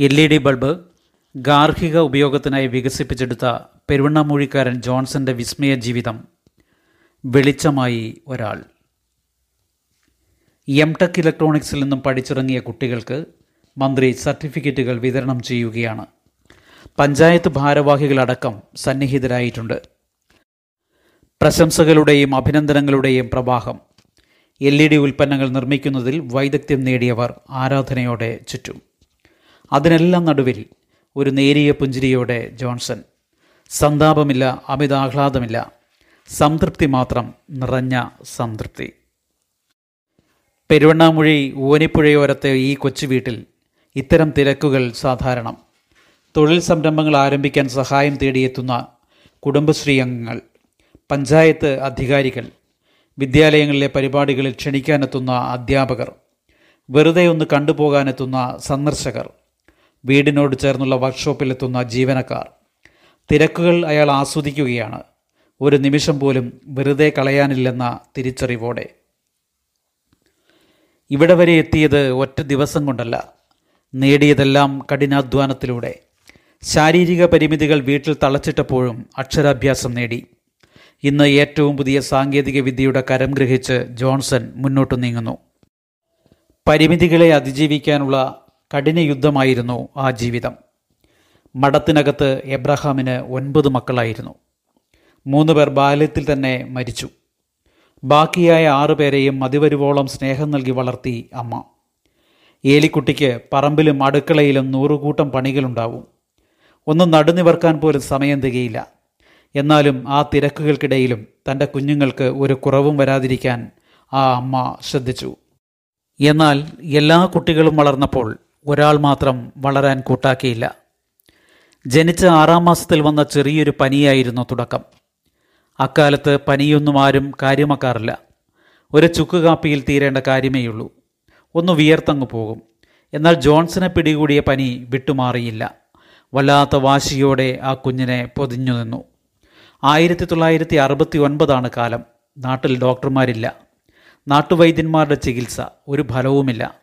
L E D bulb ഗാർഹിക ഉപയോഗത്തിനായി വികസിപ്പിച്ചെടുത്ത പെരുവണ്ണാമൂഴിക്കാരൻ ജോൺസന്റെ വിസ്മയ ജീവിതം. വെളിച്ചമായി ഒരാൾ. എം ടെക് ഇലക്ട്രോണിക്സിൽ നിന്നും പഠിച്ചിറങ്ങിയ കുട്ടികൾക്ക് മന്ത്രി സർട്ടിഫിക്കറ്റുകൾ വിതരണം ചെയ്യുകയാണ്. പഞ്ചായത്ത് ഭാരവാഹികളടക്കം സന്നിഹിതരായിട്ടുണ്ട്. പ്രശംസകളുടെയും അഭിനന്ദനങ്ങളുടെയും പ്രവാഹം. എൽ ഇ ഡി ഉൽപ്പന്നങ്ങൾ നിർമ്മിക്കുന്നതിൽ വൈദഗ്ധ്യം നേടിയവർ ആരാധനയോടെ ചുറ്റും. അതിനെല്ലാം നടുവിൽ ഒരു നേരിയ പുഞ്ചിരിയോടെ ജോൺസൺ. സന്താപമില്ല അമിതാഹ്ലാദമില്ല. സംതൃപ്തി മാത്രം നിറഞ്ഞ സംതൃപ്തി. പെരുവണ്ണാമൊഴി ഓനിപ്പുഴയോരത്തെ ഈ കൊച്ചു വീട്ടിൽ ഇത്തരം തിരക്കുകൾ സാധാരണം. തൊഴിൽ സംരംഭങ്ങൾ ആരംഭിക്കാൻ സഹായം തേടിയെത്തുന്ന കുടുംബശ്രീ അംഗങ്ങൾ പഞ്ചായത്ത് അധികാരികൾ വിദ്യാലയങ്ങളിലെ പരിപാടികളിൽ ക്ഷണിക്കാനെത്തുന്ന അധ്യാപകർ വെറുതെ ഒന്ന് കണ്ടുപോകാനെത്തുന്ന സന്ദർശകർ വീടിനോട് ചേർന്നുള്ള വർക്ക്ഷോപ്പിലെത്തുന്ന ജീവനക്കാർ. തിരക്കുകൾ അയാൾ ആസ്വദിക്കുകയാണ്. ഒരു നിമിഷം പോലും വെറുതെ കളയാനില്ലെന്ന തിരിച്ചറിവോടെ. ഇവിടെ വരെ എത്തിയത് ഒറ്റ ദിവസം കൊണ്ടല്ല നേടിയതെല്ലാം കഠിനാധ്വാനത്തിലൂടെ. ശാരീരിക പരിമിതികൾ വീട്ടിൽ തളച്ചിട്ടപ്പോഴും അക്ഷരാഭ്യാസം നേടി. ഇന്ന് ഏറ്റവും പുതിയ സാങ്കേതിക വിദ്യയുടെ കരം ഗ്രഹിച്ച് ജോൺസൺ മുന്നോട്ട് നീങ്ങുന്നു. പരിമിതികളെ അതിജീവിക്കാനുള്ള കഠിന യുദ്ധമായിരുന്നു ആ ജീവിതം. മഠത്തിനകത്ത് എബ്രഹാമിന് ഒൻപത് മക്കളായിരുന്നു. മൂന്ന് പേർ ബാല്യത്തിൽ തന്നെ മരിച്ചു. ബാക്കിയായ ആറുപേരെയും മതിവരുവോളം സ്നേഹം നൽകി വളർത്തി അമ്മ. ഏലിക്കുട്ടിക്ക് പറമ്പിലും അടുക്കളയിലും നൂറുകൂട്ടം പണികളുണ്ടാവും. ഒന്നും നടുനിവർക്കാൻ പോലും സമയം തികയില്ല. എന്നാലും ആ തിരക്കുകൾക്കിടയിലും തന്റെ കുഞ്ഞുങ്ങൾക്ക് ഒരു കുറവും വരാതിരിക്കാൻ ആ അമ്മ ശ്രദ്ധിച്ചു. എന്നാൽ എല്ലാ കുട്ടികളും വളർന്നപ്പോൾ ഒരാൾ മാത്രം വളരാൻ കൂട്ടാക്കിയില്ല. ജനിച്ച ആറാം മാസത്തിൽ വന്ന ചെറിയൊരു പനിയായിരുന്നു തുടക്കം. അക്കാലത്ത് പനിയൊന്നും ആരും കാര്യമാക്കാറില്ല. ഒരു ചുക്ക് കാപ്പിയിൽ തീരേണ്ട കാര്യമേയുള്ളൂ. ഒന്ന് വിയർത്തങ്ങ് പോകും. എന്നാൽ ജോൺസനെ പിടികൂടിയ പനി വിട്ടുമാറിയില്ല. വല്ലാത്ത വാശിയോടെ ആ കുഞ്ഞിനെ പൊതിഞ്ഞു നിന്നു. ആയിരത്തി തൊള്ളായിരത്തി അറുപത്തി ഒൻപതാണ് കാലം. നാട്ടിൽ ഡോക്ടർമാരില്ല. നാട്ടുവൈദ്യന്മാരുടെ ചികിത്സ ഒരു ഫലവുമില്ല.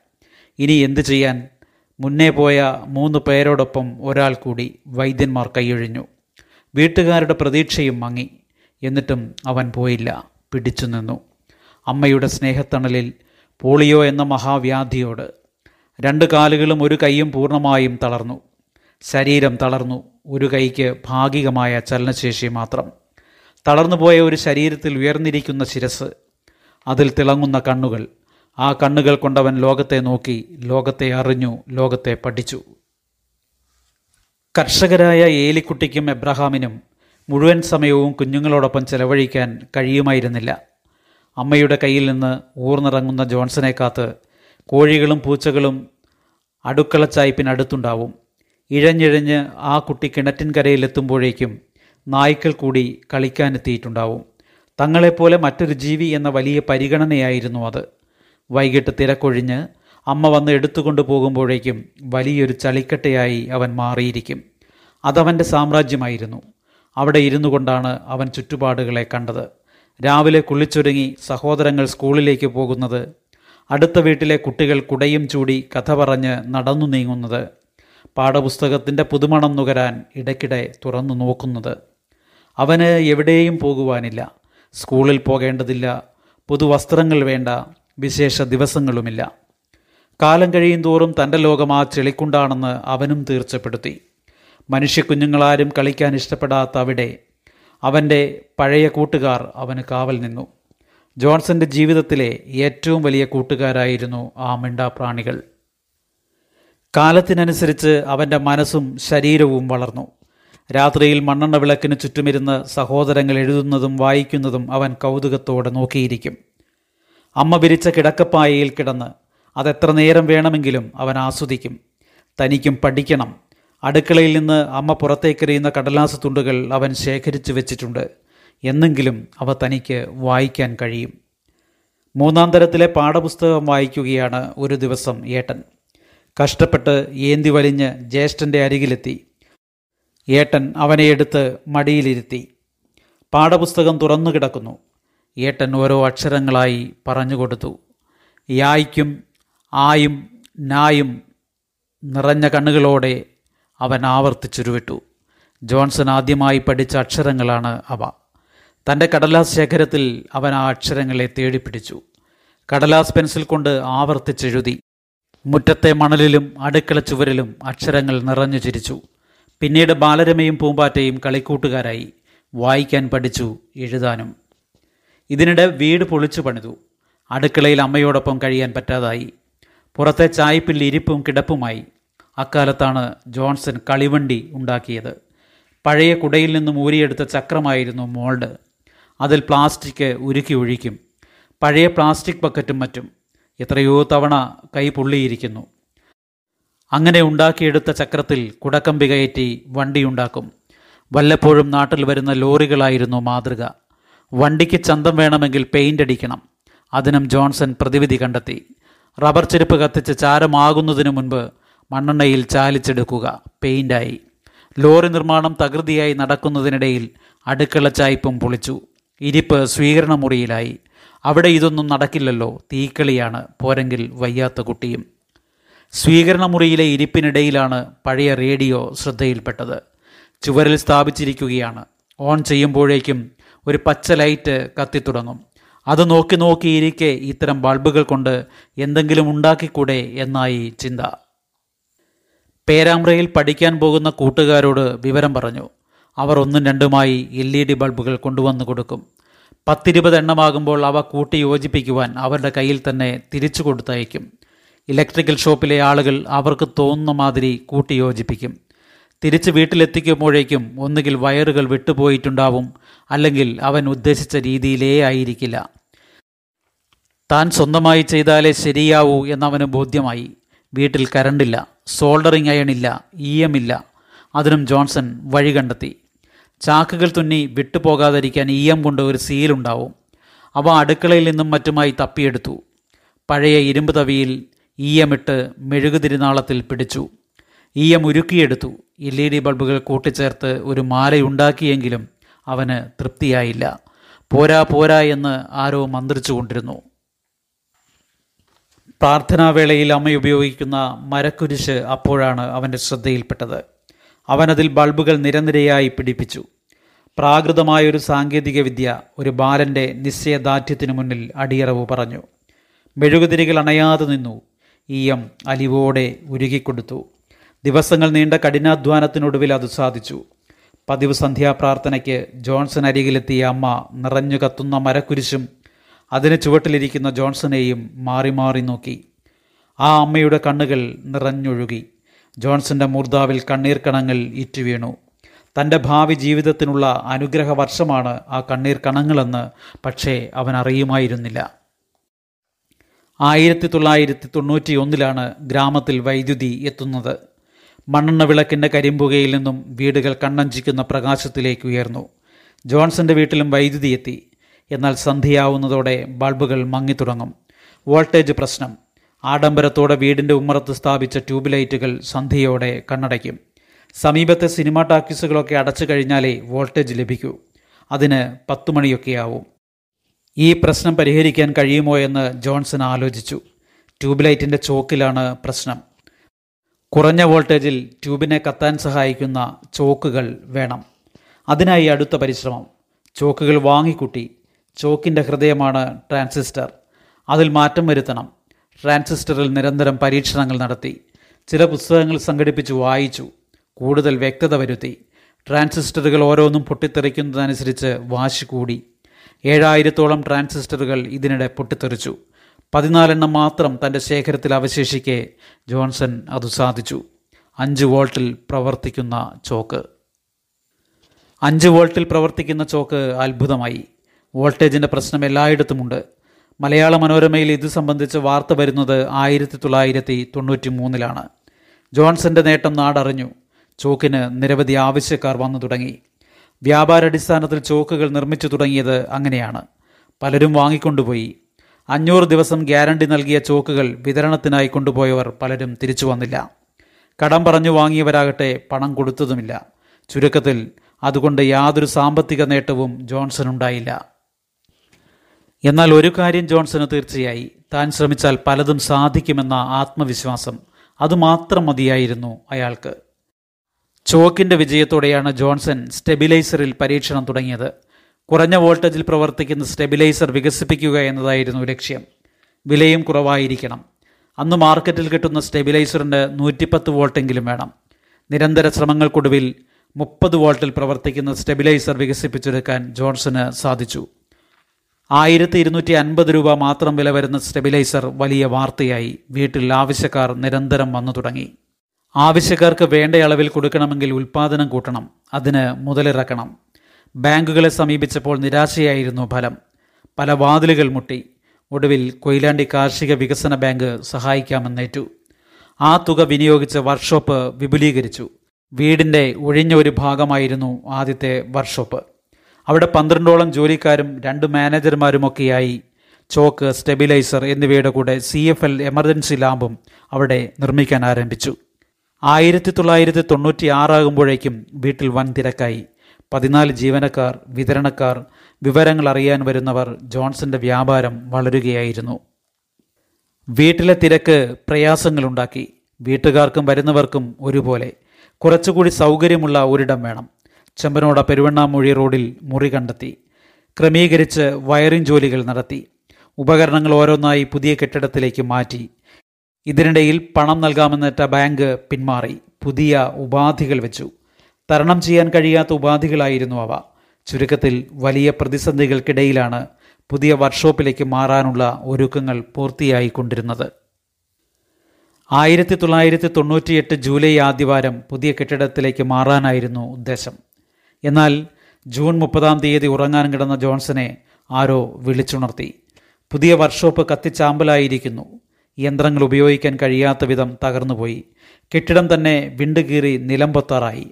ഇനി എന്തു ചെയ്യാൻ മുന്നേ പോയ മൂന്ന് പേരോടൊപ്പം ഒരാൾ കൂടി വൈദ്യന്മാർ കൈയൊഴിഞ്ഞു. വീട്ടുകാരുടെ പ്രതീക്ഷയും മങ്ങി. എന്നിട്ടും അവൻ പോയില്ല. പിടിച്ചു നിന്നു. അമ്മയുടെ സ്നേഹത്തണലിൽ പോളിയോ എന്ന മഹാവ്യാധിയോട് രണ്ട് കാലുകളും ഒരു കൈയും പൂർണമായും തളർന്നു. ശരീരം തളർന്നു. ഒരു കൈക്ക് ഭാഗികമായ ചലനശേഷി മാത്രം. തളർന്നുപോയ ഒരു ശരീരത്തിൽ ഉയർന്നിരിക്കുന്ന ശിരസ്. അതിൽ തിളങ്ങുന്ന കണ്ണുകൾ. ആ കണ്ണുകൾ കൊണ്ടവൻ ലോകത്തെ നോക്കി ലോകത്തെ അറിഞ്ഞു ലോകത്തെ പഠിച്ചു. കർഷകരായ ഏലിക്കുട്ടിക്കും എബ്രഹാമിനും മുഴുവൻ സമയവും കുഞ്ഞുങ്ങളോടൊപ്പം ചെലവഴിക്കാൻ കഴിയുമായിരുന്നില്ല. അമ്മയുടെ കയ്യിൽ നിന്ന് ഊർന്നിറങ്ങുന്ന ജോൺസനെ കാത്ത് കോഴികളും പൂച്ചകളും അടുക്കളച്ചായ്പിനടുത്തുണ്ടാവും. ഇഴഞ്ഞിഴഞ്ഞ് ആ കുട്ടി കിണറ്റിൻകരയിലെത്തുമ്പോഴേക്കും നായ്ക്കൾ കൂടി കളിക്കാനെത്തിയിട്ടുണ്ടാവും. തങ്ങളെപ്പോലെ മറ്റൊരു ജീവി എന്ന വലിയ പരിഗണനയായിരുന്നു അത്. വൈകിട്ട് തിരക്കൊഴിഞ്ഞ് അമ്മ വന്ന് എടുത്തുകൊണ്ടു പോകുമ്പോഴേക്കും വലിയൊരു ചളിക്കട്ടയായി അവൻ മാറിയിരിക്കും. അതവന്റെ സാമ്രാജ്യമായിരുന്നു. അവിടെ ഇരുന്നു കൊണ്ടാണ് അവൻ ചുറ്റുപാടുകളെ കണ്ടത്. രാവിലെ കുളിച്ചൊരുങ്ങി സഹോദരങ്ങൾ സ്കൂളിലേക്ക് പോകുന്നത്. അടുത്ത വീട്ടിലെ കുട്ടികൾ കുടയും ചൂടി കഥ പറഞ്ഞ് നടന്നു നീങ്ങുന്നത്. പാഠപുസ്തകത്തിന്റെ പുതുമണം നുകരാൻ ഇടയ്ക്കിടെ തുറന്നു നോക്കുന്നത്. അവന് എവിടെയും പോകുവാനില്ല. സ്കൂളിൽ പോകേണ്ടതില്ല. പുതുവസ്ത്രങ്ങൾ വേണ്ട. വിശേഷ ദിവസങ്ങളുമില്ല. കാലം കഴിയും തോറും തന്റെ ലോകം ആ ചെളിക്കുണ്ടാണെന്ന് അവനും തീർച്ചപ്പെടുത്തി. മനുഷ്യക്കുഞ്ഞുങ്ങളാരും കളിക്കാൻ ഇഷ്ടപ്പെടാത്ത അവിടെ അവന്റെ പഴയ കൂട്ടുകാർ അവന് കാവൽ നിന്നു. ജോൺസന്റെ ജീവിതത്തിലെ ഏറ്റവും വലിയ കൂട്ടുകാരായിരുന്നു ആ മിണ്ടാപ്രാണികൾ. കാലത്തിനനുസരിച്ച് അവന്റെ മനസ്സും ശരീരവും വളർന്നു. രാത്രിയിൽ മണ്ണെണ്ണ വിളക്കിന് ചുറ്റുമിരുന്ന് സഹോദരങ്ങൾ എഴുതുന്നതും വായിക്കുന്നതും അവൻ കൗതുകത്തോടെ നോക്കിയിരിക്കും. അമ്മ വിരിച്ച കിടക്കപ്പായയിൽ കിടന്ന് അതെത്ര നേരം വേണമെങ്കിലും അവൻ ആസ്വദിക്കും. തനിക്കും പഠിക്കണം. അടുക്കളയിൽ നിന്ന് അമ്മ പുറത്തേക്കെറിയുന്ന കടലാസ് തുണ്ടുകൾ അവൻ ശേഖരിച്ചു വെച്ചിട്ടുണ്ട്. എന്നെങ്കിലും അവ തനിക്ക് വായിക്കാൻ കഴിയും. മൂന്നാം തരത്തിലെ പാഠപുസ്തകം വായിക്കുകയാണ് ഒരു ദിവസം ഏട്ടൻ. കഷ്ടപ്പെട്ട് ഏന്തി വലിഞ്ഞ് ജ്യേഷ്ഠന്റെ അരികിലെത്തി. ഏട്ടൻ അവനെ എടുത്ത് മടിയിലിരുത്തി. പാഠപുസ്തകം തുറന്നു കിടക്കുന്നു. ഏട്ടൻ ഓരോ അക്ഷരങ്ങളായി പറഞ്ഞു കൊടുത്തു. യായ്ക്കും ആയും നായും നിറഞ്ഞ കണ്ണുകളോടെ അവൻ ആവർത്തിച്ചുരുവിട്ടു. ജോൺസൺ ആദ്യമായി പഠിച്ച അക്ഷരങ്ങളാണ് അവ. തന്റെ കടലാസ് ശേഖരത്തിൽ അവൻ ആ അക്ഷരങ്ങളെ തേടിപ്പിടിച്ചു. കടലാസ് പെൻസിൽ കൊണ്ട് ആവർത്തിച്ചെഴുതി. മുറ്റത്തെ മണലിലും അടുക്കള ചുവരിലും അക്ഷരങ്ങൾ നിറഞ്ഞു ചിരിച്ചു. പിന്നീട് ബാലരമയും പൂമ്പാറ്റയും കളിക്കൂട്ടുകാരായി വായിക്കാൻ പഠിച്ചു എഴുതാനും. ഇതിനിടെ വീട് പൊളിച്ചു പണിതു. അടുക്കളയിൽ അമ്മയോടൊപ്പം കഴിയാൻ പറ്റാതായി. പുറത്തെ ചായപ്പിൽ ഇരിപ്പും കിടപ്പുമായി. അക്കാലത്താണ് ജോൺസൺ കളിവണ്ടി ഉണ്ടാക്കിയത്. പഴയ കുടയിൽ നിന്നും ഊരിയെടുത്ത ചക്രമായിരുന്നു മോൾഡ്. അതിൽ പ്ലാസ്റ്റിക് ഉരുക്കി ഒഴിക്കും. പഴയ പ്ലാസ്റ്റിക് ബക്കറ്റും മറ്റും. എത്രയോ തവണ കൈ പൊള്ളിയിരിക്കുന്നു. അങ്ങനെ ഉണ്ടാക്കിയെടുത്ത ചക്രത്തിൽ കുടക്കമ്പി കയറ്റി വണ്ടിയുണ്ടാക്കും വല്ലപ്പോഴും നാട്ടിൽ വരുന്ന ലോറികളായിരുന്നു മാതൃക. വണ്ടിക്ക് ചന്തം വേണമെങ്കിൽ പെയിന്റ് അടിക്കണം. അതിനും ജോൺസൺ പ്രതിവിധി കണ്ടെത്തി. റബ്ബർ ചെരുപ്പ് കത്തിച്ച് ചാരമാകുന്നതിനു മുൻപ് മണ്ണെണ്ണയിൽ ചാലിച്ചെടുക്കുക. പെയിന്റായി ലോറി നിർമ്മാണം തകൃതിയായി നടക്കുന്നതിനിടയിൽ അടുക്കള ചായ്പും പൊളിച്ചു. ഇരിപ്പ് സ്വീകരണ മുറിയിലായി അവിടെ ഇതൊന്നും നടക്കില്ലല്ലോ. തീക്കളിയാണ്. പോരെങ്കിൽ വയ്യാത്ത കുട്ടിയും. സ്വീകരണ മുറിയിലെ ഇരിപ്പിനിടയിലാണ് പഴയ റേഡിയോ ശ്രദ്ധയിൽപ്പെട്ടത്. ചുവരിൽ സ്ഥാപിച്ചിരിക്കുകയാണ്. ഓൺ ചെയ്യുമ്പോഴേക്കും ഒരു പച്ച ലൈറ്റ് കത്തിത്തുടങ്ങും അത് നോക്കി നോക്കിയിരിക്കെ ഇത്തരം ബൾബുകൾ കൊണ്ട് എന്തെങ്കിലും ഉണ്ടാക്കിക്കൂടെ എന്നായി ചിന്ത. പേരാമ്പ്രയിൽ പഠിക്കാൻ പോകുന്ന കൂട്ടുകാരോട് വിവരം പറഞ്ഞു. അവർ ഒന്നും രണ്ടുമായി എൽ ഇ ഡി ബൾബുകൾ കൊണ്ടുവന്നു കൊടുക്കും. പത്തിരുപത് എണ്ണമാകുമ്പോൾ അവ കൂട്ടി യോജിപ്പിക്കുവാൻ അവരുടെ കയ്യിൽ തന്നെ തിരിച്ചു കൊടുത്തയക്കും. ഇലക്ട്രിക്കൽ ഷോപ്പിലെ ആളുകൾ അവർക്ക് തോന്നുന്ന മാതിരി കൂട്ടി യോജിപ്പിക്കും. തിരിച്ച് വീട്ടിലെത്തിക്കുമ്പോഴേക്കും ഒന്നുകിൽ വയറുകൾ വിട്ടുപോയിട്ടുണ്ടാവും അല്ലെങ്കിൽ അവൻ ഉദ്ദേശിച്ച രീതിയിലേ ആയിരിക്കില്ല. താൻ സ്വന്തമായി ചെയ്താലേ ശരിയാവൂ എന്നവന് ബോധ്യമായി. വീട്ടിൽ കരണ്ടില്ല സോൾഡറിങ് അയണില്ല ഇ എം ഇല്ല. അതിനും ജോൺസൺ വഴി കണ്ടെത്തി. ചാക്കുകൾ തുന്നി വിട്ടുപോകാതിരിക്കാൻ ഇ എം കൊണ്ട് ഒരു സീലുണ്ടാവും അവ അടുക്കളയിൽ നിന്നും മറ്റുമായി തപ്പിയെടുത്തു. പഴയ ഇരുമ്പ് തവിയിൽ ഇട്ട് മെഴുകുതിരിനാളത്തിൽ പിടിച്ചു. എം ഉരുക്കിയെടുത്തു. എൽ ഇ ഡി ബൾബുകൾ കൂട്ടിച്ചേർത്ത് ഒരു മാലയുണ്ടാക്കിയെങ്കിലും അവന് തൃപ്തിയായില്ല. പോരാ പോരാ എന്ന് ആരോ മന്ത്രിച്ചു കൊണ്ടിരുന്നു പ്രാർത്ഥനാവേളയിൽ അമ്മ ഉപയോഗിക്കുന്ന മരക്കുരിശ് അപ്പോഴാണ് അവന്റെ ശ്രദ്ധയിൽപ്പെട്ടത്. അവനതിൽ ബൾബുകൾ നിരനിരയായി പിടിപ്പിച്ചു. പ്രാകൃതമായൊരു സാങ്കേതിക വിദ്യ ഒരു ബാലന്റെ നിശ്ചയദാർഢ്യത്തിനു മുന്നിൽ അടിയറവ് പറഞ്ഞു. മെഴുകുതിരികൾ അണയാതെ നിന്നു. ഈയം അലിവോടെ ഉരുകിക്കൊടുത്തു. ദിവസങ്ങൾ നീണ്ട കഠിനാധ്വാനത്തിനൊടുവിൽ അത് സാധിച്ചു. പതിവ് സന്ധ്യാപ്രാർത്ഥനയ്ക്ക് ജോൺസൺ അരികിലെത്തിയ അമ്മ നിറഞ്ഞു കത്തുന്ന മരക്കുരിശും അതിന് ചുവട്ടിലിരിക്കുന്ന ജോൺസനെയും മാറി മാറി നോക്കി. ആ അമ്മയുടെ കണ്ണുകൾ നിറഞ്ഞൊഴുകി. ജോൺസന്റെ മൂർദാവിൽ കണ്ണീർ കണങ്ങൾ ഇറ്റുവീണു തന്റെ ഭാവി ജീവിതത്തിനുള്ള അനുഗ്രഹ വർഷമാണ് ആ കണ്ണീർ കണങ്ങളെന്ന് പക്ഷേ അവൻ അറിയുമായിരുന്നില്ല. ആയിരത്തി തൊള്ളായിരത്തി തൊണ്ണൂറ്റി ഒന്നിലാണ് ഗ്രാമത്തിൽ വൈദ്യുതി എത്തുന്നത്. മണ്ണെണ്ണ വിളക്കിന്റെ കരിമ്പുകയിൽ നിന്നും വീടുകൾ കണ്ണഞ്ചിക്കുന്ന പ്രകാശത്തിലേക്ക് ഉയർന്നു. ജോൺസന്റെ വീട്ടിലും വൈദ്യുതി എത്തി. എന്നാൽ സന്ധ്യയാവുന്നതോടെ ബൾബുകൾ മങ്ങിത്തുടങ്ങും. വോൾട്ടേജ് പ്രശ്നം. ആഡംബരത്തോടെ വീടിന്റെ ഉമ്മറത്ത് സ്ഥാപിച്ച ട്യൂബ് ലൈറ്റുകൾ സന്ധ്യയോടെ കണ്ണടയ്ക്കും. സമീപത്തെ സിനിമാ ടാക്കീസുകളൊക്കെ അടച്ചു കഴിഞ്ഞാലേ വോൾട്ടേജ് ലഭിക്കൂ. അതിന് പത്തു മണിയൊക്കെയാവും. ഈ പ്രശ്നം പരിഹരിക്കാൻ കഴിയുമോ എന്ന് ജോൺസൺ ആലോചിച്ചു. ട്യൂബ് ലൈറ്റിന്റെ ചോക്കിലാണ് പ്രശ്നം. കുറഞ്ഞ വോൾട്ടേജിൽ ട്യൂബിനെ കത്താൻ സഹായിക്കുന്ന ചോക്കുകൾ വേണം. അതിനായി അടുത്ത പരിശ്രമം. ചോക്കുകൾ വാങ്ങിക്കൂട്ടി. ചോക്കിന്റെ ഹൃദയമാണ് ട്രാൻസിസ്റ്റർ. അതിൽ മാറ്റം വരുത്തണം. ട്രാൻസിസ്റ്ററിൽ നിരന്തരം പരീക്ഷണങ്ങൾ നടത്തി. ചില പുസ്തകങ്ങൾ സംഘടിപ്പിച്ച് വായിച്ചു. കൂടുതൽ വ്യക്തത വരുത്തി. ട്രാൻസിസ്റ്ററുകൾ ഓരോന്നും പൊട്ടിത്തെറിക്കുന്നതനുസരിച്ച് വാശി കൂടി. ഏഴായിരത്തോളം ട്രാൻസിസ്റ്ററുകൾ ഇതിനിടെ പൊട്ടിത്തെറിച്ചു. പതിനാലെണ്ണം മാത്രം തന്റെ ശേഖരത്തിൽ അവശേഷിക്കെ ജോൺസൺ അത് സാധിച്ചു. അഞ്ച് വോൾട്ടിൽ പ്രവർത്തിക്കുന്ന ചോക്ക്. അഞ്ച് വോൾട്ടിൽ പ്രവർത്തിക്കുന്ന ചോക്ക് അത്ഭുതമായി. വോൾട്ടേജിന്റെ പ്രശ്നം എല്ലായിടത്തുമുണ്ട്. മലയാള മനോരമയിൽ ഇത് സംബന്ധിച്ച് വാർത്ത വരുന്നത് ആയിരത്തി തൊള്ളായിരത്തി തൊണ്ണൂറ്റി മൂന്നിലാണ് ജോൺസന്റെ നേട്ടം നാടറിഞ്ഞു. ചോക്കിന് നിരവധി ആവശ്യക്കാർ വന്നു തുടങ്ങി. വ്യാപാരാടിസ്ഥാനത്തിൽ ചോക്കുകൾ നിർമ്മിച്ചു തുടങ്ങിയത് അങ്ങനെയാണ്. പലരും വാങ്ങിക്കൊണ്ടുപോയി. അഞ്ഞൂറ് ദിവസം ഗ്യാരണ്ടി നൽകിയ ചോക്കുകൾ വിതരണത്തിനായി കൊണ്ടുപോയവർ പലരും തിരിച്ചു വന്നില്ല. കടം പറഞ്ഞു വാങ്ങിയവരാകട്ടെ പണം കൊടുത്തതുമില്ല. ചുരുക്കത്തിൽ അതുകൊണ്ട് യാതൊരു സാമ്പത്തിക നേട്ടവും ജോൺസൺ ഉണ്ടായില്ല. എന്നാൽ ഒരു കാര്യം ജോൺസന് തീർച്ചയായി. താൻ ശ്രമിച്ചാൽ പലതും സാധിക്കുമെന്ന ആത്മവിശ്വാസം. അതുമാത്രം മതിയായിരുന്നു അയാൾക്ക്. ചോക്കിന്റെ വിജയത്തോടെയാണ് ജോൺസൺ സ്റ്റെബിലൈസറിൽ പരീക്ഷണം തുടങ്ങിയത്. കുറഞ്ഞ വോൾട്ടേജിൽ പ്രവർത്തിക്കുന്ന സ്റ്റെബിലൈസർ വികസിപ്പിക്കുക എന്നതായിരുന്നു ലക്ഷ്യം. വിലയും കുറവായിരിക്കണം. അന്ന് മാർക്കറ്റിൽ കിട്ടുന്ന സ്റ്റെബിലൈസറിന് നൂറ്റിപ്പത്ത് വോൾട്ടെങ്കിലും വേണം. നിരന്തര ശ്രമങ്ങൾക്കൊടുവിൽ മുപ്പത് വോൾട്ടിൽ പ്രവർത്തിക്കുന്ന സ്റ്റെബിലൈസർ വികസിപ്പിച്ചെടുക്കാൻ ജോൺസന് സാധിച്ചു. ആയിരത്തി ഇരുന്നൂറ്റി അൻപത് രൂപ മാത്രം വില വരുന്ന സ്റ്റെബിലൈസർ വലിയ വാർത്തയായി. വീട്ടിൽ ആവശ്യക്കാർ നിരന്തരം വന്നു തുടങ്ങി. ആവശ്യക്കാർക്ക് വേണ്ട അളവിൽ കൊടുക്കണമെങ്കിൽ ഉൽപ്പാദനം കൂട്ടണം. അതിന് മുതലിറക്കണം. ബാങ്കുകളെ സമീപിച്ചപ്പോൾ നിരാശയായിരുന്നു ഫലം. പല വാതിലുകൾ മുട്ടി. ഒടുവിൽ കൊയിലാണ്ടി കാർഷിക വികസന ബാങ്ക് സഹായിക്കാമെന്നേറ്റു. ആ തുക വിനിയോഗിച്ച വർക്ക്ഷോപ്പ് വിപുലീകരിച്ചു. വീടിന്റെ ഒഴിഞ്ഞ ഒരു ഭാഗമായിരുന്നു ആദ്യത്തെ വർക്ക്ഷോപ്പ്. അവിടെ പന്ത്രണ്ടോളം ജോലിക്കാരും രണ്ട് മാനേജർമാരുമൊക്കെയായി. ചോക്ക് സ്റ്റെബിലൈസർ എന്നിവയുടെ കൂടെ സി എഫ് എൽ എമർജൻസി ലാമ്പും അവിടെ നിർമ്മിക്കാൻ ആരംഭിച്ചു. ആയിരത്തി തൊള്ളായിരത്തി തൊണ്ണൂറ്റി ആറാകുമ്പോഴേക്കും വീട്ടിൽ വൻ തിരക്കായി. പതിനാല് ജീവനക്കാർ വിതരണക്കാർ വിവരങ്ങൾ അറിയാൻ വരുന്നവർ ജോൺസന്റെ വ്യാപാരം വളരുകയായിരുന്നു. വീട്ടിലെ തിരക്ക് പ്രയാസങ്ങളുണ്ടാക്കി. വീട്ടുകാർക്കും വരുന്നവർക്കും ഒരുപോലെ. കുറച്ചുകൂടി സൗകര്യമുള്ള ഒരിടം വേണം. ചെമ്പനോട പെരുവണ്ണാമൊഴി റോഡിൽ മുറി കണ്ടെത്തി. ക്രമീകരിച്ച് വയറിംഗ് ജോലികൾ നടത്തി. ഉപകരണങ്ങൾ ഓരോന്നായി പുതിയ കെട്ടിടത്തിലേക്ക് മാറ്റി. ഇതിനിടയിൽ പണം നൽകാമെന്നേറ്റ ബാങ്ക് പിന്മാറി. പുതിയ ഉപാധികൾ വെച്ചു. തരണം ചെയ്യാൻ കഴിയാത്ത ഉപാധികളായിരുന്നു അവ. ചുരുക്കത്തിൽ വലിയ പ്രതിസന്ധികൾക്കിടയിലാണ് പുതിയ വർക്ക്ഷോപ്പിലേക്ക് മാറാനുള്ള ഒരുക്കങ്ങൾ പൂർത്തിയായിക്കൊണ്ടിരുന്നത്. ആയിരത്തി തൊള്ളായിരത്തി തൊണ്ണൂറ്റിയെട്ട് ജൂലൈ ആദ്യവാരം പുതിയ കെട്ടിടത്തിലേക്ക് മാറാനായിരുന്നു ഉദ്ദേശം. എന്നാൽ ജൂൺ മുപ്പതാം തീയതി ഉറങ്ങാൻ കിടന്ന ജോൺസനെ ആരോ വിളിച്ചുണർത്തി. പുതിയ വർക്ക്ഷോപ്പ് കത്തിച്ചാമ്പലായിരിക്കുന്നു. യന്ത്രങ്ങൾ ഉപയോഗിക്കാൻ കഴിയാത്ത വിധം തകർന്നുപോയി. കെട്ടിടം തന്നെ വിണ്ടുകീറി നിലംപൊത്താറായി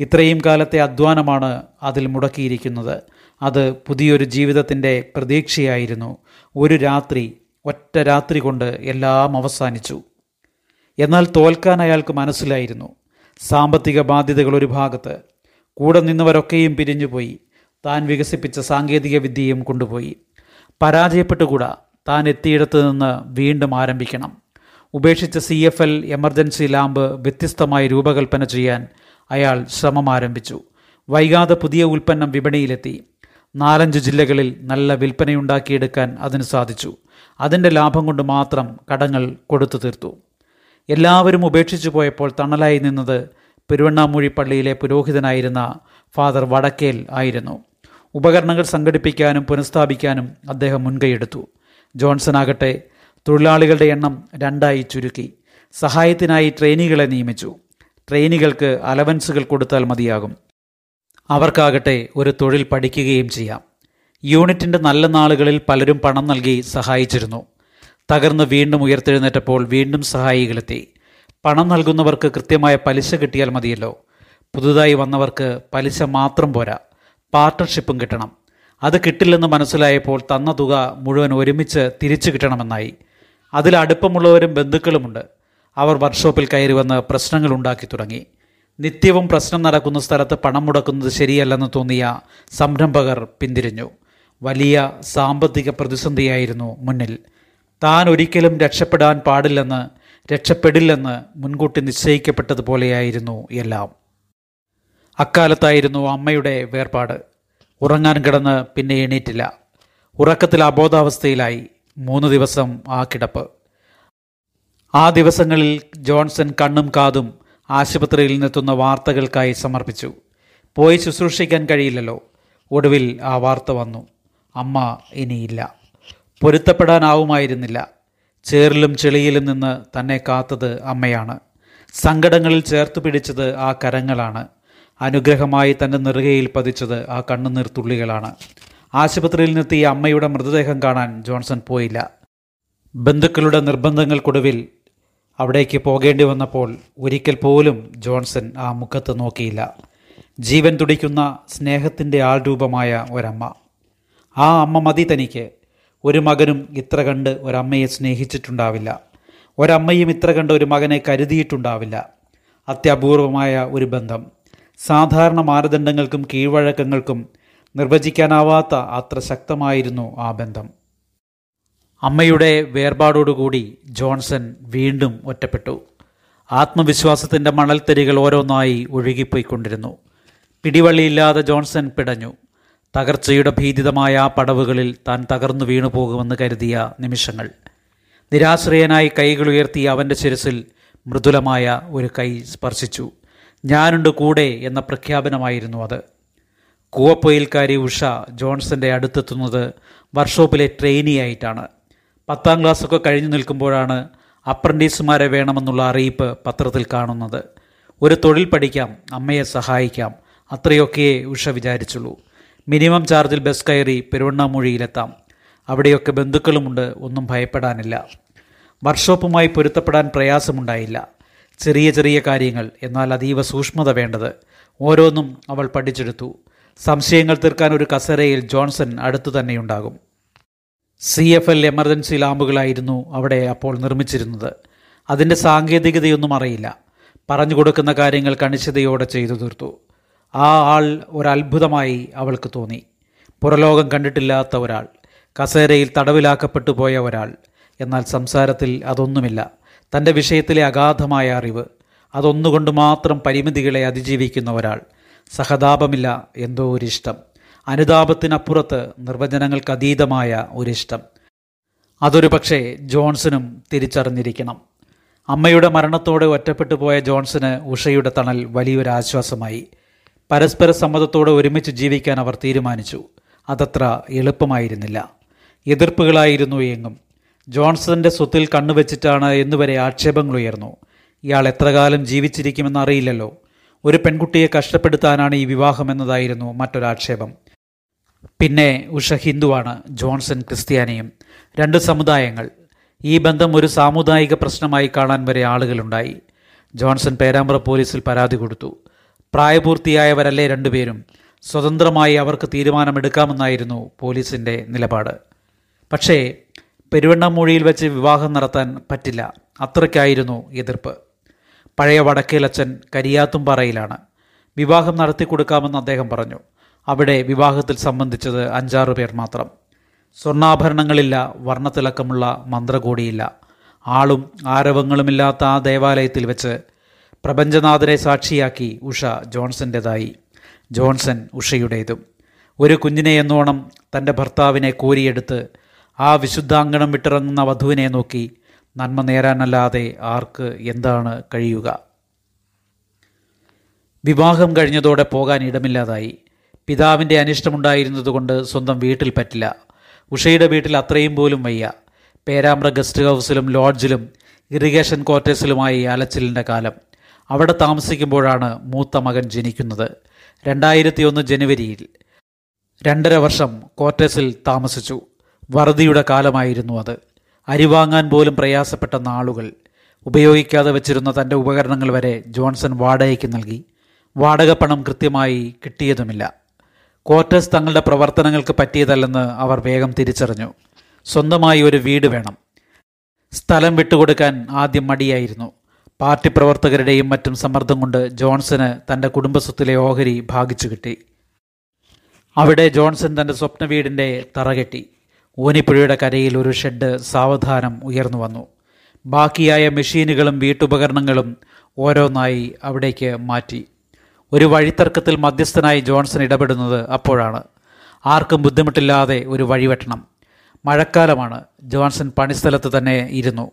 ഇത്രയും കാലത്തെ അധ്വാനമാണ് അതിൽ മുടക്കിയിരിക്കുന്നത്. അത് പുതിയൊരു ജീവിതത്തിന്റെ പ്രതീക്ഷയായിരുന്നു. ഒരു രാത്രി ഒറ്റ രാത്രി കൊണ്ട് എല്ലാം അവസാനിച്ചു. എന്നാൽ തോൽക്കാൻ അയാൾക്ക് മനസ്സിലായിരുന്നു. സാമ്പത്തിക ബാധ്യതകൾ ഒരു ഭാഗത്ത്. കൂടെ നിന്നവരൊക്കെയും പിരിഞ്ഞുപോയി. താൻ വികസിപ്പിച്ച സാങ്കേതിക വിദ്യയും കൊണ്ടുപോയി. പരാജയപ്പെട്ടുകൂടാ. താൻ എത്തിയിടത്ത് നിന്ന് വീണ്ടും ആരംഭിക്കണം. ഉപേക്ഷിച്ച C F L emergency lamp വ്യത്യസ്തമായി രൂപകൽപ്പന ചെയ്യാൻ അയാൾ ശ്രമം ആരംഭിച്ചു വൈകാതെ പുതിയ ഉൽപ്പന്നം വിപണിയിലെത്തി. നാലഞ്ച് ജില്ലകളിൽ നല്ല വിൽപ്പനയുണ്ടാക്കിയെടുക്കാൻ അതിന് സാധിച്ചു. അതിന്റെ ലാഭം കൊണ്ട് മാത്രം കടങ്ങൾ കൊടുത്തു തീർത്തു. എല്ലാവരും ഉപേക്ഷിച്ചു പോയപ്പോൾ തണലായി നിന്നത് പെരുവണ്ണാമൂഴി പള്ളിയിലെ പുരോഹിതനായിരുന്ന ഫാദർ വടക്കേൽ ആയിരുന്നു. ഉപകരണങ്ങൾ സംഘടിപ്പിക്കാനും പുനഃസ്ഥാപിക്കാനും അദ്ദേഹം മുൻകൈയെടുത്തു. ജോൺസൺ ആകട്ടെ തൊഴിലാളികളുടെ എണ്ണം രണ്ടായി ചുരുക്കി. സഹായത്തിനായി ട്രെയിനികളെ നിയമിച്ചു. ട്രെയിനികൾക്ക് അലവൻസുകൾ കൊടുത്താൽ മതിയാകും. അവർക്കാകട്ടെ ഒരു തൊഴിൽ പഠിക്കുകയും ചെയ്യാം. യൂണിറ്റിന്റെ നല്ല നാളുകളിൽ പലരും പണം നൽകി സഹായിച്ചിരുന്നു. തകർന്ന് വീണ്ടും ഉയർത്തെഴുന്നേറ്റപ്പോൾ വീണ്ടും സഹായികളെത്തി. പണം നൽകുന്നവർക്ക് കൃത്യമായ പലിശ കിട്ടിയാൽ മതിയല്ലോ. പുതുതായി വന്നവർക്ക് പലിശ മാത്രം പോരാ. പാർട്ട്ണർഷിപ്പും കിട്ടണം. അത് കിട്ടില്ലെന്ന് മനസ്സിലായപ്പോൾ തന്ന തുക മുഴുവൻ ഒരുമിച്ച് തിരിച്ചു കിട്ടണമെന്നായി. അതിൽ അടുപ്പമുള്ളവരും ബന്ധുക്കളുമുണ്ട്. അവർ വർക്ക്ഷോപ്പിൽ കയറി വന്ന് പ്രശ്നങ്ങൾ ഉണ്ടാക്കി തുടങ്ങി. നിത്യവും പ്രശ്നം നടക്കുന്ന സ്ഥലത്ത് പണം മുടക്കുന്നത് ശരിയല്ലെന്ന് തോന്നിയ സംരംഭകർ പിന്തിരിഞ്ഞു. വലിയ സാമ്പത്തിക പ്രതിസന്ധിയായിരുന്നു മുന്നിൽ. താൻ ഒരിക്കലും രക്ഷപ്പെടാൻ പാടില്ലെന്ന് രക്ഷപ്പെടില്ലെന്ന് മുൻകൂട്ടി നിശ്ചയിക്കപ്പെട്ടതുപോലെയായിരുന്നു എല്ലാം. അക്കാലത്തായിരുന്നു അമ്മയുടെ വേർപാട്. ഉറങ്ങാൻ കിടന്ന് പിന്നെ എണീറ്റില്ല. ഉറക്കത്തിൽ അബോധാവസ്ഥയിലായി. മൂന്ന് ദിവസം ആ കിടപ്പ്. ആ ദിവസങ്ങളിൽ ജോൺസൺ കണ്ണും കാതും ആശുപത്രിയിൽ നിന്നെത്തുന്ന വാർത്തകൾക്കായി സമർപ്പിച്ചു. പോയി ശുശ്രൂഷിക്കാൻ കഴിയില്ലല്ലോ. ഒടുവിൽ ആ വാർത്ത വന്നു. അമ്മ ഇനിയില്ല. പൊരുത്തപ്പെടാനാവുമായിരുന്നില്ല. ചേറിലും ചെളിയിലും നിന്ന് തന്നെ കാത്തത് അമ്മയാണ്. സങ്കടങ്ങളിൽ ചേർത്ത് പിടിച്ചത് ആ കരങ്ങളാണ്. അനുഗ്രഹമായി തന്റെ നെറുകയിൽ പതിച്ചത് ആ കണ്ണുനീർത്തുള്ളികളാണ് ആശുപത്രിയിൽ നിന്നെത്തിയ അമ്മയുടെ മൃതദേഹം കാണാൻ ജോൺസൺ പോയില്ല. ബന്ധുക്കളുടെ നിർബന്ധങ്ങൾക്കൊടുവിൽ അവിടേക്ക് പോകേണ്ടി വന്നപ്പോൾ ഒരിക്കൽ പോലും ജോൺസൺ ആ മുഖത്ത് നോക്കിയില്ല. ജീവൻ തുടിക്കുന്ന സ്നേഹത്തിന്റെ ആൾരൂപമായ ഒരമ്മ. ആ അമ്മ മതി തനിക്ക്. ഒരു മകനും ഇത്ര കണ്ട് ഒരമ്മയെ സ്നേഹിച്ചിട്ടുണ്ടാവില്ല. ഒരമ്മയും ഇത്ര കണ്ട് ഒരു മകനെ കരുതിയിട്ടുണ്ടാവില്ല. അത്യപൂർവമായ ഒരു ബന്ധം. സാധാരണ മാനദണ്ഡങ്ങൾക്കും കീഴ്വഴക്കങ്ങൾക്കും നിർവചിക്കാനാവാത്ത അത്ര ശക്തമായിരുന്നു ആ ബന്ധം. അമ്മയുടെ വേർപാടോടുകൂടി ജോൺസൺ വീണ്ടും ഒറ്റപ്പെട്ടു. ആത്മവിശ്വാസത്തിന്റെ മണൽത്തരികൾ ഓരോന്നായി ഒഴുകിപ്പോയിക്കൊണ്ടിരുന്നു. പിടിവള്ളിയില്ലാതെ ജോൺസൺ പിടഞ്ഞു. തകർച്ചയുടെ ഭീതിതമായ ആ പടവുകളിൽ താൻ തകർന്നു വീണു പോകുമെന്ന് കരുതിയ നിമിഷങ്ങൾ. നിരാശ്രയനായി കൈകൾ ഉയർത്തി അവന്റെ ശിരസിൽ മൃദുലമായ ഒരു കൈ സ്പർശിച്ചു. ഞാനുണ്ട് കൂടെ എന്ന പ്രഖ്യാപനമായിരുന്നു അത്. കൂവപ്പൊയിൽക്കാരി ഉഷ ജോൺസന്റെ അടുത്തെത്തുന്നത് വർക്ക്ഷോപ്പിലെ ട്രെയിനിയായിട്ടാണ്. പത്താം ക്ലാസ്സൊക്കെ കഴിഞ്ഞു നിൽക്കുമ്പോഴാണ് അപ്രന്റീസുമാരെ വേണമെന്നുള്ള അറിയിപ്പ് പത്രത്തിൽ കാണുന്നത്. ഒരു തൊഴിൽ പഠിക്കാം അമ്മയെ സഹായിക്കാം അത്രയൊക്കെയേ ഉഷ വിചാരിച്ചുള്ളൂ. മിനിമം ചാർജിൽ ബസ് കയറി പെരുവണ്ണാമൂഴിയിലെത്താം. അവിടെയൊക്കെ ബന്ധുക്കളുമുണ്ട് ഒന്നും ഭയപ്പെടാനില്ല. വർക്ക്ഷോപ്പുമായി പൊരുത്തപ്പെടാൻ പ്രയാസമുണ്ടായില്ല. ചെറിയ ചെറിയ കാര്യങ്ങൾ എന്നാൽ അതീവ സൂക്ഷ്മത വേണ്ടത്. ഓരോന്നും അവൾ പഠിച്ചെടുത്തു. സംശയങ്ങൾ തീർക്കാൻ ഒരു കസേരയിൽ ജോൺസൺ അടുത്തു തന്നെയുണ്ടാകും സി എഫ് എൽ എമർജൻസി ലാമ്പുകളായിരുന്നു അവിടെ അപ്പോൾ നിർമ്മിച്ചിരുന്നത്. അതിന്റെ സാങ്കേതികതയൊന്നും അറിയില്ല. പറഞ്ഞു കൊടുക്കുന്ന കാര്യങ്ങൾ കണിശതയോടെ ചെയ്തു തീർത്തു. ആ ആൾ ഒരത്ഭുതമായി അവൾക്ക് തോന്നി. പുറലോകം കണ്ടിട്ടില്ലാത്ത ഒരാൾ കസേരയിൽ തടവിലാക്കപ്പെട്ടു പോയ ഒരാൾ. എന്നാൽ സംസാരത്തിൽ അതൊന്നുമില്ല. തന്റെ വിഷയത്തിലെ അഗാധമായ അറിവ് അതൊന്നുകൊണ്ട് മാത്രം പരിമിതികളെ അതിജീവിക്കുന്ന ഒരാൾ. സഹതാപമില്ല എന്തോ ഒരിഷ്ടം. അനുതാപത്തിനപ്പുറത്ത് നിർവചനങ്ങൾക്ക് അതീതമായ ഒരിഷ്ടം. അതൊരു പക്ഷേ ജോൺസനും തിരിച്ചറിഞ്ഞിരിക്കണം. അമ്മയുടെ മരണത്തോടെ ഒറ്റപ്പെട്ടു പോയ ജോൺസന് ഉഷയുടെ തണൽ വലിയൊരു ആശ്വാസമായി. പരസ്പര സമ്മതത്തോടെ ഒരുമിച്ച് ജീവിക്കാൻ അവർ തീരുമാനിച്ചു. അതത്ര എളുപ്പമായിരുന്നില്ല. എതിർപ്പുകളായിരുന്നു എങ്ങും. ജോൺസന്റെ സ്വത്തിൽ കണ്ണുവെച്ചിട്ടാണ് എന്നുവരെ ആക്ഷേപങ്ങൾ ഉയർന്നു ഇയാൾ എത്രകാലം ജീവിച്ചിരിക്കുമെന്ന് അറിയില്ലല്ലോ. ഒരു പെൺകുട്ടിയെ കഷ്ടപ്പെടുത്താനാണ് ഈ വിവാഹം എന്നതായിരുന്നു മറ്റൊരാക്ഷേപം. പിന്നെ ഉഷ ഹിന്ദുവാണ് ജോൺസൺ ക്രിസ്ത്യാനിയും. രണ്ട് സമുദായങ്ങൾ. ഈ ബന്ധം ഒരു സാമുദായിക പ്രശ്നമായി കാണാൻ വരെ ആളുകളുണ്ടായി. ജോൺസൺ പേരാമ്പ്ര പോലീസിൽ പരാതി കൊടുത്തു. പ്രായപൂർത്തിയായവരല്ലേ രണ്ടുപേരും? സ്വതന്ത്രമായി അവർക്ക് തീരുമാനമെടുക്കാമെന്നായിരുന്നു പോലീസിന്റെ നിലപാട്. പക്ഷേ പെരുവണ്ണമൂഴിയിൽ വെച്ച് വിവാഹം നടത്താൻ പറ്റില്ല. അത്രയ്ക്കായിരുന്നു എതിർപ്പ്. പഴയ വടക്കേലച്ചൻ കരിയാത്തുംപാറയിലാണ്. വിവാഹം നടത്തി കൊടുക്കാമെന്ന് അദ്ദേഹം പറഞ്ഞു. അവിടെ വിവാഹത്തിൽ സംബന്ധിച്ചത് അഞ്ചാറ് പേർ മാത്രം. സ്വർണാഭരണങ്ങളില്ല വർണത്തിളക്കമുള്ള മന്ത്രകോടിയില്ല. ആളും ആരവങ്ങളുമില്ലാത്ത ആ ദേവാലയത്തിൽ വെച്ച് പ്രപഞ്ചനാഥനെ സാക്ഷിയാക്കി ഉഷ ജോൺസന്റെതായി. ജോൺസൺ ഉഷയുടേതും. ഒരു കുഞ്ഞിനെ എന്നോണം തന്റെ ഭർത്താവിനെ കോരിയെടുത്ത് ആ വിശുദ്ധാങ്കണം വിട്ടിറങ്ങുന്ന വധുവിനെ നോക്കി നന്മ നേരാനല്ലാതെ ആർക്ക് എന്താണ് കഴിയുക? വിവാഹം കഴിഞ്ഞതോടെ പോകാൻ ഇടമില്ലാതായി. പിതാവിന്റെ അനിഷ്ടമുണ്ടായിരുന്നതുകൊണ്ട് സ്വന്തം വീട്ടിൽ പറ്റില്ല. ഉഷയുടെ വീട്ടിൽ അത്രയും പോലും വയ്യ. പേരാമ്പ്ര ഗസ്റ്റ് ഹൗസിലും ലോഡ്ജിലും ഇറിഗേഷൻ ക്വാർട്ടേഴ്സിലുമായി അലച്ചിലിന്റെ കാലം. അവിടെ താമസിക്കുമ്പോഴാണ് മൂത്ത മകൻ ജനിക്കുന്നത്. രണ്ടായിരത്തി ഒന്ന് ജനുവരിയിൽ രണ്ടര വർഷം ക്വാർട്ടേഴ്സിൽ താമസിച്ചു. വറുതിയുടെ കാലമായിരുന്നു അത്. അരി വാങ്ങാൻ പോലും പ്രയാസപ്പെട്ട നാളുകൾ. ഉപയോഗിക്കാതെ വച്ചിരുന്ന തന്റെ ഉപകരണങ്ങൾ വരെ ജോൺസൺ വാടകയ്ക്ക് നൽകി. വാടക പണം കൃത്യമായി കിട്ടിയതുമില്ല. ക്വാർട്ടേഴ്സ് തങ്ങളുടെ പ്രവർത്തനങ്ങൾക്ക് പറ്റിയതല്ലെന്ന് അവർ വേഗം തിരിച്ചറിഞ്ഞു. സ്വന്തമായി ഒരു വീട് വേണം. സ്ഥലം വിട്ടുകൊടുക്കാൻ ആദ്യം മടിയായിരുന്നു. പാർട്ടി പ്രവർത്തകരുടെയും മറ്റും സമ്മർദ്ദം കൊണ്ട് ജോൺസന് തന്റെ കുടുംബസ്വത്തിലെ ഓഹരി ഭാഗിച്ചു കിട്ടി. അവിടെ ജോൺസൺ തന്റെ സ്വപ്ന വീടിന്റെ തറകെട്ടി. ഓനിപ്പുഴയുടെ കരയിൽ ഒരു ഷെഡ് സാവധാനം ഉയർന്നു വന്നു. ബാക്കിയായ മെഷീനുകളും വീട്ടുപകരണങ്ങളും ഓരോന്നായി അവിടേക്ക് മാറ്റി. ഒരു വഴിത്തർക്കത്തിൽ മധ്യസ്ഥനായി ജോൺസൺ ഇടപെടുന്നത് അപ്പോഴാണ്. ആർക്കും ബുദ്ധിമുട്ടില്ലാതെ ഒരു വഴിവെട്ടണം മഴക്കാലമാണ്. ജോൺസൺ പണിസ്ഥലത്ത് തന്നെ ഇരുന്നു.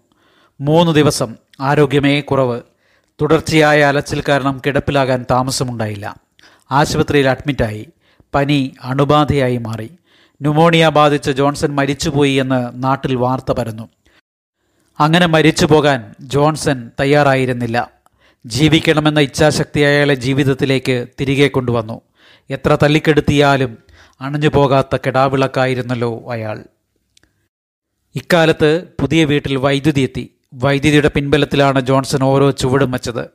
മൂന്ന് ദിവസം ആരോഗ്യമേ കുറവ്. തുടർച്ചയായ അലച്ചിൽ കാരണം കിടപ്പിലാകാൻ താമസമുണ്ടായില്ല. ആശുപത്രിയിൽ അഡ്മിറ്റായി. പനി അണുബാധയായി മാറി. ന്യൂമോണിയ ബാധിച്ച് ജോൺസൺ മരിച്ചുപോയി എന്ന് നാട്ടിൽ വാർത്ത പരന്നു. അങ്ങനെ മരിച്ചു പോകാൻ ജോൺസൺ തയ്യാറായിരുന്നില്ല. ജീവിക്കണമെന്ന ഇച്ഛാശക്തി അയാളെ ജീവിതത്തിലേക്ക് തിരികെ കൊണ്ടുവന്നു. എത്ര തല്ലിക്കെടുത്തിയാലും അണഞ്ഞു പോകാത്ത കെടാവിളക്കായിരുന്നല്ലോ അയാൾ. ഇക്കാലത്ത് പുതിയ വീട്ടിൽ വൈദ്യുതി എത്തി. വൈദ്യുതിയുടെ പിൻബലത്തിലാണ് ജോൺസൺ ഓരോ ചുവടും വച്ചത്.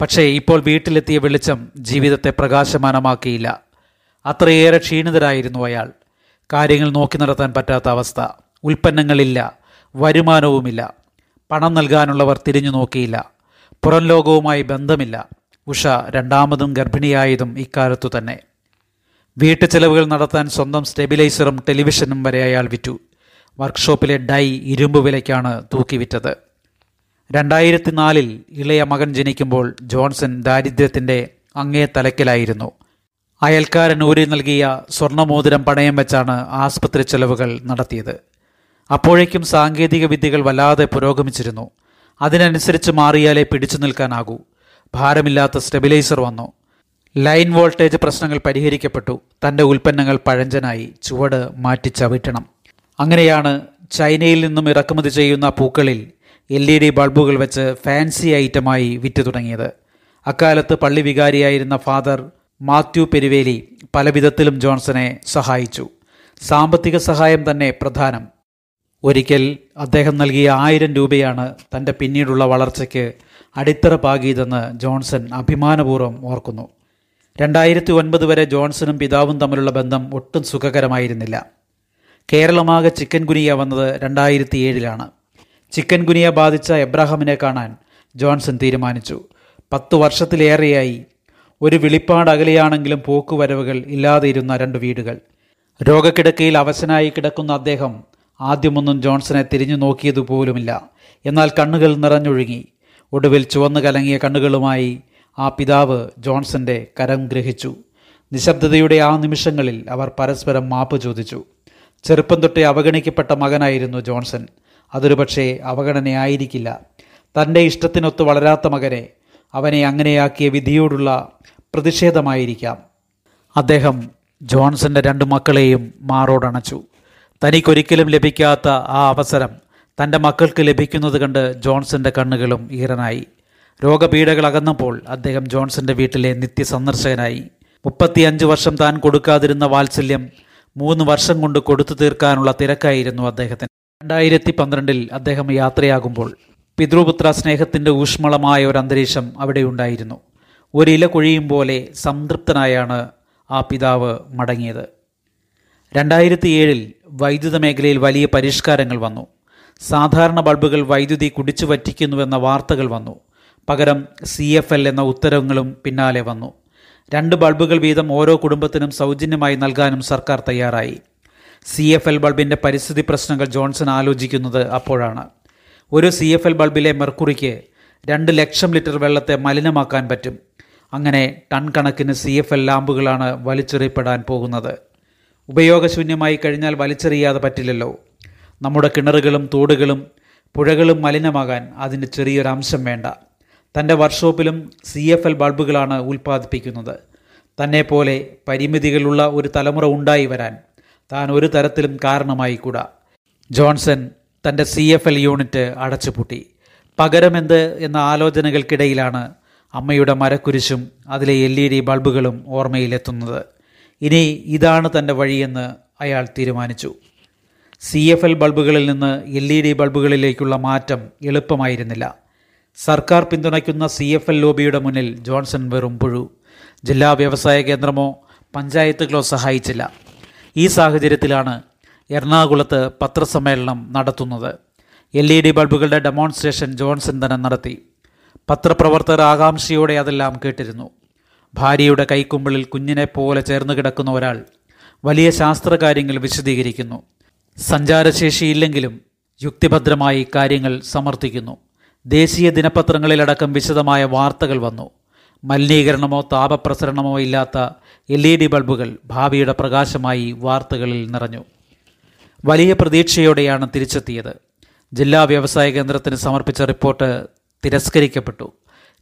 പക്ഷേ ഇപ്പോൾ വീട്ടിലെത്തിയ വെളിച്ചം ജീവിതത്തെ പ്രകാശമാനമാക്കിയില്ല. അത്രയേറെ ക്ഷീണിതരായിരുന്നു അയാൾ. കാര്യങ്ങൾ നോക്കി നടത്താൻ പറ്റാത്ത അവസ്ഥ. ഉൽപ്പന്നങ്ങളില്ല. വരുമാനവുമില്ല. പണം നൽകാനുള്ളവർ തിരിഞ്ഞു നോക്കിയില്ല. പുറം ലോകവുമായി ബന്ധമില്ല. ഉഷ രണ്ടാമതും ഗർഭിണിയായതും ഇക്കാലത്തു തന്നെ. വീട്ടു ചെലവുകൾ നടത്താൻ സ്വന്തം സ്റ്റെബിലൈസറും ടെലിവിഷനും വരെ അയാൾ വിറ്റു. വർക്ക്ഷോപ്പിലെ ഡൈ ഇരുമ്പ് വിലയ്ക്കാണ് തൂക്കി വിറ്റത് രണ്ടായിരത്തി നാലിൽ ഇളയ മകൻ ജനിക്കുമ്പോൾ ജോൺസൺ ദാരിദ്ര്യത്തിന്റെ അങ്ങേ തലക്കിലായിരുന്നു. അയൽക്കാരൻ ഊരി നൽകിയ സ്വർണമോതിരം പണയം വെച്ചാണ് ആസ്പത്രി ചെലവുകൾ നടത്തിയത്. അപ്പോഴേക്കും സാങ്കേതിക വിദ്യകൾ വല്ലാതെ പുരോഗമിച്ചിരുന്നു. അതിനനുസരിച്ച് മാറിയാലേ പിടിച്ചു നിൽക്കാനാകൂ. ഭാരമില്ലാത്ത സ്റ്റെബിലൈസർ വന്നു. ലൈൻ വോൾട്ടേജ് പ്രശ്നങ്ങൾ പരിഹരിക്കപ്പെട്ടു. തന്റെ ഉൽപ്പന്നങ്ങൾ പഴഞ്ചനായി ചുവട് മാറ്റി ചവിട്ടണം. അങ്ങനെയാണ് ചൈനയിൽ നിന്നും ഇറക്കുമതി ചെയ്യുന്ന പൂക്കളിൽ എൽ ഇ ഡി ബൾബുകൾ വെച്ച് ഫാൻസി ഐറ്റമായി വിറ്റ് തുടങ്ങിയത്. അക്കാലത്ത് പള്ളി വികാരിയായിരുന്ന ഫാദർ മാത്യു പെരുവേലി പലവിധത്തിലും ജോൺസനെ സഹായിച്ചു. സാമ്പത്തിക സഹായം തന്നെ പ്രധാനം. ഒരിക്കൽ അദ്ദേഹം നൽകിയ ആയിരം രൂപയാണ് തന്റെ പിന്നീടുള്ള വളർച്ചയ്ക്ക് അടിത്തറ പാകിയതെന്ന് ജോൺസൺ അഭിമാനപൂർവം ഓർക്കുന്നു. രണ്ടായിരത്തി ഒൻപത് വരെ ജോൺസണും പിതാവും തമ്മിലുള്ള ബന്ധം ഒട്ടും സുഖകരമായിരുന്നില്ല. കേരളമാകെ ചിക്കൻ ഗുനിയ വന്നത് രണ്ടായിരത്തി ഏഴിലാണ് ചിക്കൻ ഗുനിയ ബാധിച്ച എബ്രാഹാമിനെ കാണാൻ ജോൺസൺ തീരുമാനിച്ചു. പത്ത് വർഷത്തിലേറെയായി. ഒരു വിളിപ്പാട് അകലെയാണെങ്കിലും പോക്കുവരവുകൾ ഇല്ലാതെ ഇരുന്ന രണ്ട് വീടുകൾ. രോഗക്കിടക്കയിൽ അവശനായി കിടക്കുന്ന അദ്ദേഹം ആദ്യമൊന്നും ജോൺസനെ തിരിഞ്ഞു നോക്കിയതുപോലുമില്ല എന്നാൽ കണ്ണുകൾ നിറഞ്ഞൊഴുകി. ഒടുവിൽ ചുവന്നു കലങ്ങിയ കണ്ണുകളുമായി ആ പിതാവ് ജോൺസന്റെ കരം ഗ്രഹിച്ചു. നിശബ്ദതയുടെ ആ നിമിഷങ്ങളിൽ അവർ പരസ്പരം മാപ്പ് ചോദിച്ചു. ചെറുപ്പം തൊട്ടേ അവഗണിക്കപ്പെട്ട മകനായിരുന്നു ജോൺസൺ. അതൊരു പക്ഷേ അവഗണനയായിരിക്കില്ല തന്റെ ഇഷ്ടത്തിനൊത്ത് വളരാത്ത മകനെ അവനെ അങ്ങനെയാക്കിയ വിധിയോടുള്ള പ്രതിഷേധമായിരിക്കാം. അദ്ദേഹം ജോൺസന്റെ രണ്ട് മക്കളെയും മാറോടണച്ചു. തനിക്കൊരിക്കലും ലഭിക്കാത്ത ആ അവസരം തന്റെ മക്കൾക്ക് ലഭിക്കുന്നത് കണ്ട് ജോൺസന്റെ കണ്ണുകളും ഈറനായി. രോഗപീഠകൾ അകന്നപ്പോൾ അദ്ദേഹം ജോൺസന്റെ വീട്ടിലെ നിത്യസന്ദർശകനായി. മുപ്പത്തിയഞ്ച് വർഷം താൻ കൊടുക്കാതിരുന്ന വാത്സല്യം മൂന്ന് വർഷം കൊണ്ട് കൊടുത്തു തീർക്കാനുള്ള തിരക്കായിരുന്നു അദ്ദേഹത്തിന്. രണ്ടായിരത്തി പന്ത്രണ്ടിൽ അദ്ദേഹം യാത്രയാകുമ്പോൾ പിതൃപുത്ര സ്നേഹത്തിന്റെ ഊഷ്മളമായ ഒരു അന്തരീക്ഷം അവിടെ ഉണ്ടായിരുന്നു. ഒരില കൊഴിയും പോലെ സംതൃപ്തനായാണ് ആ പിതാവ് മടങ്ങിയത്. രണ്ടായിരത്തി ഏഴിൽ വൈദ്യുത മേഖലയിൽ വലിയ പരിഷ്കാരങ്ങൾ വന്നു. സാധാരണ ബൾബുകൾ വൈദ്യുതി കുടിച്ചു വറ്റിക്കുന്നുവെന്ന വാർത്തകൾ വന്നു. പകരം സി എഫ് എൽ എന്ന ഉത്തരവുകളും പിന്നാലെ വന്നു. രണ്ട് ബൾബുകൾ വീതം ഓരോ കുടുംബത്തിനും സൗജന്യമായി നൽകാനും സർക്കാർ തയ്യാറായി. സി എഫ് എൽ ബൾബിന്റെ പരിസ്ഥിതി പ്രശ്നങ്ങൾ ജോൺസൺ ആലോചിക്കുന്നത് അപ്പോഴാണ്. ഒരു സി എഫ് എൽ ബൾബിലെ മെർക്കുറിക്ക് രണ്ട് ലക്ഷം ലിറ്റർ വെള്ളത്തെ മലിനമാക്കാൻ പറ്റും. അങ്ങനെ ടൺ കണക്കിന് സി എഫ് എൽ ലാമ്പുകളാണ് വലിച്ചെറിയപ്പെടാൻ പോകുന്നത്. ഉപയോഗശൂന്യമായി കഴിഞ്ഞാൽ വലിച്ചെറിയാതെ പറ്റില്ലല്ലോ. നമ്മുടെ കിണറുകളും തോടുകളും പുഴകളും മലിനമാകാൻ അതിന് ചെറിയൊരംശം വേണ്ട. തന്റെ വർക്ക്ഷോപ്പിലും സി എഫ് എൽ ബൾബുകളാണ് ഉൽപ്പാദിപ്പിക്കുന്നത്. തന്നെ പോലെ പരിമിതികളുള്ള ഒരു തലമുറ ഉണ്ടായി വരാൻ താൻ ഒരു തരത്തിലും കാരണമായി കൂടാ ജോൺസൺ തന്റെ സി എഫ് എൽ യൂണിറ്റ് അടച്ചുപൂട്ടി. പകരമെന്ത് എന്ന ആലോചനകൾക്കിടയിലാണ് അമ്മയുടെ മരക്കുരിശും അതിലെ എൽ ഇ ഡി ബൾബുകളും ഓർമ്മയിലെത്തുന്നത്. ഇനി ഇതാണ് തന്റെ വഴിയെന്ന് അയാൾ തീരുമാനിച്ചു. സി എഫ് എൽ ബൾബുകളിൽ നിന്ന് എൽ ഇ ഡി ബൾബുകളിലേക്കുള്ള മാറ്റം എളുപ്പമായിരുന്നില്ല. സർക്കാർ പിന്തുണയ്ക്കുന്ന സി എഫ് എൽ ലോബിയുടെ മുന്നിൽ ജോൺസൺ വെറും പുഴു. ജില്ലാ വ്യവസായ കേന്ദ്രമോ പഞ്ചായത്തുകളോ സഹായിച്ചില്ല. ഈ സാഹചര്യത്തിലാണ് എറണാകുളത്ത് പത്രസമ്മേളനം നടത്തുന്നത്. എൽ ഇ ഡി ബൾബുകളുടെ ഡെമോൺസ്ട്രേഷൻ ജോൺസൺ തന്നെ നടത്തി. പത്രപ്രവർത്തകർ ആകാംക്ഷയോടെ അതെല്ലാം കേട്ടിരുന്നു. ഭാര്യയുടെ കൈക്കുമ്പിളിൽ കുഞ്ഞിനെ പോലെ ചേർന്ന് കിടക്കുന്ന ഒരാൾ വലിയ ശാസ്ത്രകാര്യങ്ങൾ വിശദീകരിക്കുന്നു. സഞ്ചാരശേഷിയില്ലെങ്കിലും യുക്തിഭദ്രമായി കാര്യങ്ങൾ സമർത്ഥിക്കുന്നു. ദേശീയ ദിനപത്രങ്ങളിലടക്കം വിശദമായ വാർത്തകൾ വന്നു. മലിനീകരണമോ താപപ്രസരണമോ ഇല്ലാത്ത എൽ ഇ ഡി ബൾബുകൾ ഭാവിയുടെ പ്രകാശമായി വാർത്തകളിൽ നിറഞ്ഞു. വലിയ പ്രതീക്ഷയോടെയാണ് തിരിച്ചെത്തിയത്. ജില്ലാ വ്യവസായ കേന്ദ്രത്തിന് സമർപ്പിച്ച റിപ്പോർട്ട് തിരസ്കരിക്കപ്പെട്ടു.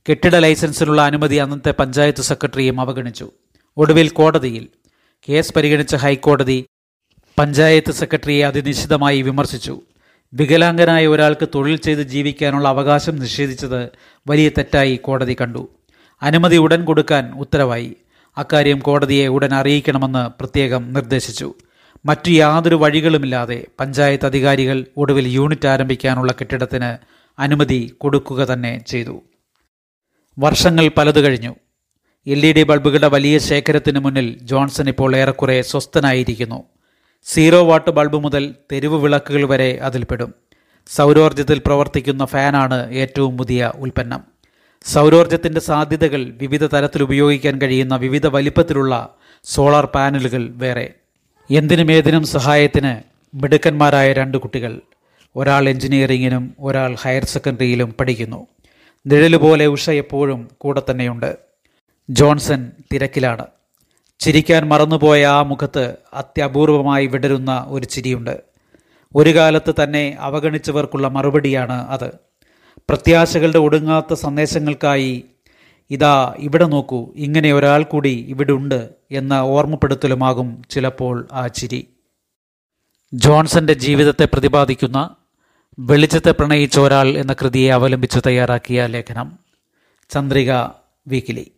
കെട്ടിട ലൈസൻസിനുള്ള അനുമതി അന്നത്തെ പഞ്ചായത്ത് സെക്രട്ടറിയും അവഗണിച്ചു. ഒടുവിൽ കോടതിയിൽ കേസ് പരിഗണിച്ച ഹൈക്കോടതി പഞ്ചായത്ത് സെക്രട്ടറിയെ അതിനിശ്ചിതമായി വിമർശിച്ചു. വികലാംഗനായ ഒരാൾക്ക് തൊഴിൽ ചെയ്ത് ജീവിക്കാനുള്ള അവകാശം നിഷേധിച്ചത് വലിയ തെറ്റായി കോടതി കണ്ടു. അനുമതി ഉടൻ കൊടുക്കാൻ ഉത്തരവായി. അക്കാര്യം കോടതിയെ ഉടൻ അറിയിക്കണമെന്ന് പ്രത്യേകം നിർദ്ദേശിച്ചു. മറ്റു യാതൊരു വഴികളുമില്ലാതെ പഞ്ചായത്ത് അധികാരികൾ ഒടുവിൽ യൂണിറ്റ് ആരംഭിക്കാനുള്ള കെട്ടിടത്തിന് അനുമതി കൊടുക്കുക തന്നെ ചെയ്തു. വർഷങ്ങൾ പലതു കഴിഞ്ഞു. എൽ ഇ ഡി ബൾബുകളുടെ വലിയ ശേഖരത്തിന് മുന്നിൽ ജോൺസൺ ഇപ്പോൾ ഏറെക്കുറെ സ്വസ്ഥനായിരിക്കുന്നു. സീറോ വാട്ട് ബൾബ് മുതൽ തെരുവ് വിളക്കുകൾ വരെ അതിൽപ്പെടും സൗരോർജത്തിൽ പ്രവർത്തിക്കുന്ന ഫാനാണ് ഏറ്റവും പുതിയ ഉൽപ്പന്നം. സൗരോർജത്തിന്റെ സാധ്യതകൾ വിവിധ തരത്തിൽ ഉപയോഗിക്കാൻ കഴിയുന്ന വിവിധ വലിപ്പത്തിലുള്ള സോളാർ പാനലുകൾ വേറെ. എന്തിനും ഏതിനും സഹായത്തിന് മിടുക്കന്മാരായ രണ്ട് കുട്ടികൾ. ഒരാൾ എഞ്ചിനീയറിങ്ങിനും ഒരാൾ ഹയർ സെക്കൻഡറിയിലും പഠിക്കുന്നു. നിഴൽ പോലെ ഉഷ എപ്പോഴും കൂടെ തന്നെയുണ്ട്. ജോൺസൺ തിരക്കിലാണ്. ചിരിക്കാൻ മറന്നുപോയ ആ മുഖത്ത് അത്യപൂർവമായി വിടരുന്ന ഒരു ചിരിയുണ്ട്. ഒരു കാലത്ത് തന്നെ അവഗണിച്ചവർക്കുള്ള മറുപടിയാണ് അത്. പ്രത്യാശകളുടെ ഒടുങ്ങാത്ത സന്ദേശങ്ങൾക്കായി ഇതാ ഇവിടെ നോക്കൂ ഇങ്ങനെ ഒരാൾ കൂടി ഇവിടെ ഉണ്ട് എന്ന ഓർമ്മപ്പെടുത്തലുമാകും ചിലപ്പോൾ ആ ചിരി. ജോൺസന്റെ ജീവിതത്തെ പ്രതിപാദിക്കുന്ന വെളിച്ചത്തെ പ്രണയിച്ച ഒരാൾ എന്ന കൃതിയെ അവലംബിച്ച് തയ്യാറാക്കിയ ലേഖനം ചന്ദ്രിക വീക്കിലി.